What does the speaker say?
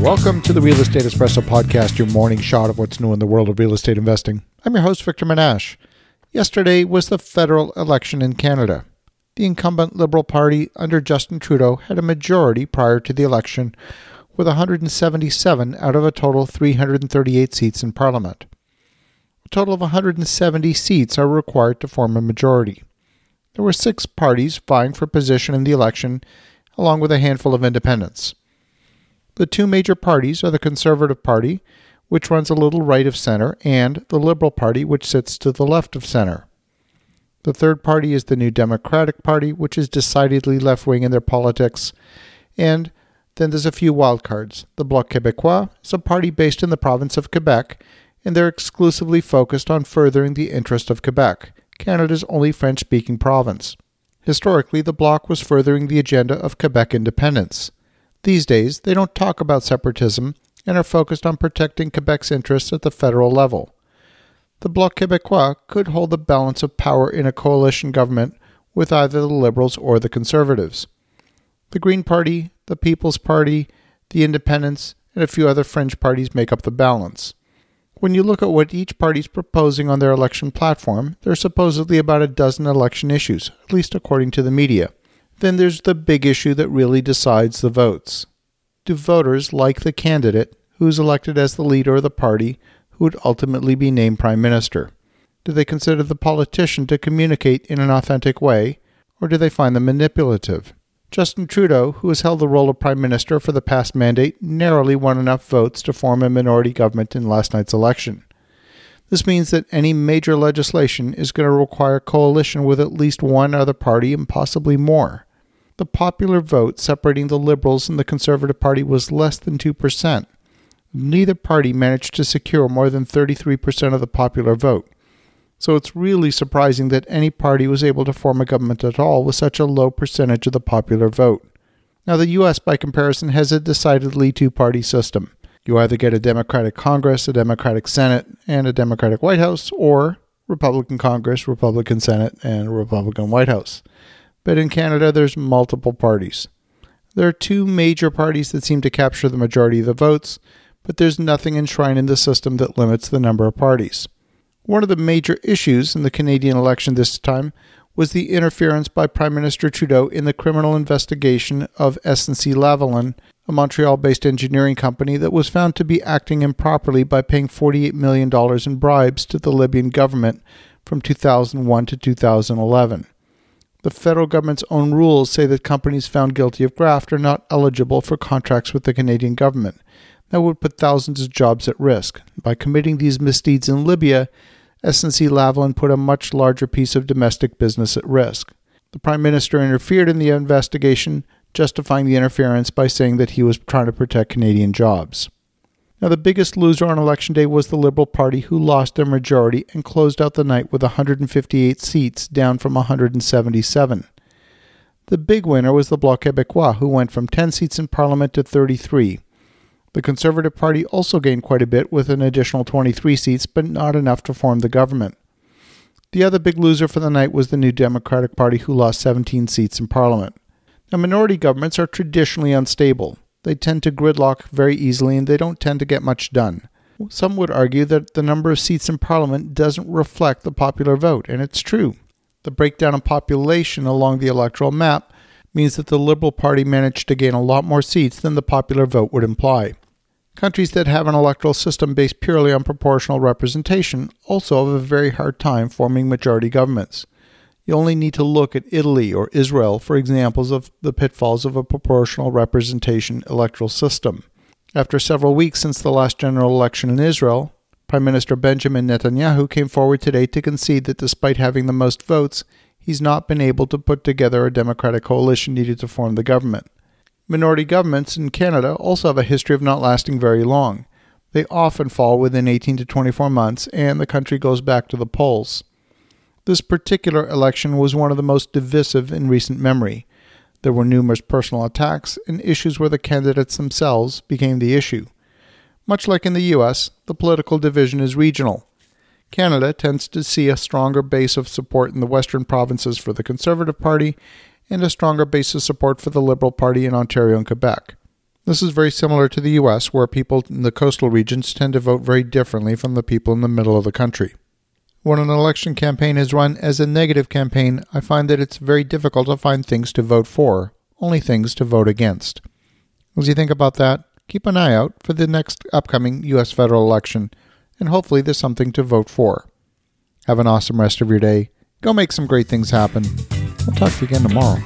Welcome to the Real Estate Espresso Podcast, your morning shot of what's new in the world of real estate investing. I'm your host, Victor Menasce. Yesterday was the federal election in Canada. The incumbent Liberal Party under Justin Trudeau had a majority prior to the election, with 177 out of a total 338 seats in Parliament. A total of 170 seats are required to form a majority. There were six parties vying for position in the election, along with a handful of independents. The two major parties are the Conservative Party, which runs a little right of center, and the Liberal Party, which sits to the left of center. The third party is the New Democratic Party, which is decidedly left wing in their politics. And then there's a few wildcards. The Bloc Québécois is a party based in the province of Quebec, and they're exclusively focused on furthering the interest of Quebec, Canada's only French speaking province. Historically, the Bloc was furthering the agenda of Quebec independence. These days, they don't talk about separatism and are focused on protecting Quebec's interests at the federal level. The Bloc Québécois could hold the balance of power in a coalition government with either the Liberals or the Conservatives. The Green Party, the People's Party, the Independents, and a few other fringe parties make up the balance. When you look at what each party is proposing on their election platform, there are supposedly about a dozen election issues, at least according to the media. Then there's the big issue that really decides the votes. Do voters like the candidate who is elected as the leader of the party who would ultimately be named prime minister? Do they consider the politician to communicate in an authentic way, or do they find them manipulative? Justin Trudeau, who has held the role of prime minister for the past mandate, narrowly won enough votes to form a minority government in last night's election. This means that any major legislation is going to require coalition with at least one other party and possibly more the popular vote separating the Liberals and the Conservative Party was less than 2%. Neither party managed to secure more than 33% of the popular vote. So it's really surprising that any party was able to form a government at all with such a low percentage of the popular vote. Now, the US, by comparison, has a decidedly two party system. You either get a Democratic Congress, a Democratic Senate, and a Democratic White House, or Republican Congress, Republican Senate, and Republican White House but in Canada there's multiple parties. There are two major parties that seem to capture the majority of the votes, but there's nothing enshrined in the system that limits the number of parties. One of the major issues in the Canadian election this time was the interference by Prime Minister Trudeau in the criminal investigation of SNC Lavalin, a Montreal based engineering company that was found to be acting improperly by paying $48 million in bribes to the Libyan government from 2001 to 2011. The federal government's own rules say that companies found guilty of graft are not eligible for contracts with the Canadian government. That would put thousands of jobs at risk. By committing these misdeeds in Libya, SNC Lavalin put a much larger piece of domestic business at risk. The Prime Minister interfered in the investigation, justifying the interference by saying that he was trying to protect Canadian jobs. Now, the biggest loser on election day was the Liberal Party, who lost their majority and closed out the night with 158 seats, down from 177. The big winner was the Bloc Québécois, who went from 10 seats in Parliament to 33. The Conservative Party also gained quite a bit with an additional 23 seats, but not enough to form the government. The other big loser for the night was the New Democratic Party, who lost 17 seats in Parliament. Now, minority governments are traditionally unstable. They tend to gridlock very easily and they don't tend to get much done. Some would argue that the number of seats in Parliament doesn't reflect the popular vote, and it's true. The breakdown of population along the electoral map means that the Liberal Party managed to gain a lot more seats than the popular vote would imply. Countries that have an electoral system based purely on proportional representation also have a very hard time forming majority governments. You only need to look at Italy or Israel for examples of the pitfalls of a proportional representation electoral system. After several weeks since the last general election in Israel, Prime Minister Benjamin Netanyahu came forward today to concede that despite having the most votes, he's not been able to put together a democratic coalition needed to form the government. Minority governments in Canada also have a history of not lasting very long. They often fall within 18 to 24 months, and the country goes back to the polls. This particular election was one of the most divisive in recent memory. There were numerous personal attacks and issues where the candidates themselves became the issue. Much like in the US, the political division is regional. Canada tends to see a stronger base of support in the western provinces for the Conservative Party and a stronger base of support for the Liberal Party in Ontario and Quebec. This is very similar to the US, where people in the coastal regions tend to vote very differently from the people in the middle of the country. When an election campaign is run as a negative campaign, I find that it's very difficult to find things to vote for, only things to vote against. As you think about that, keep an eye out for the next upcoming U.S. federal election, and hopefully there's something to vote for. Have an awesome rest of your day. Go make some great things happen. We'll talk to you again tomorrow.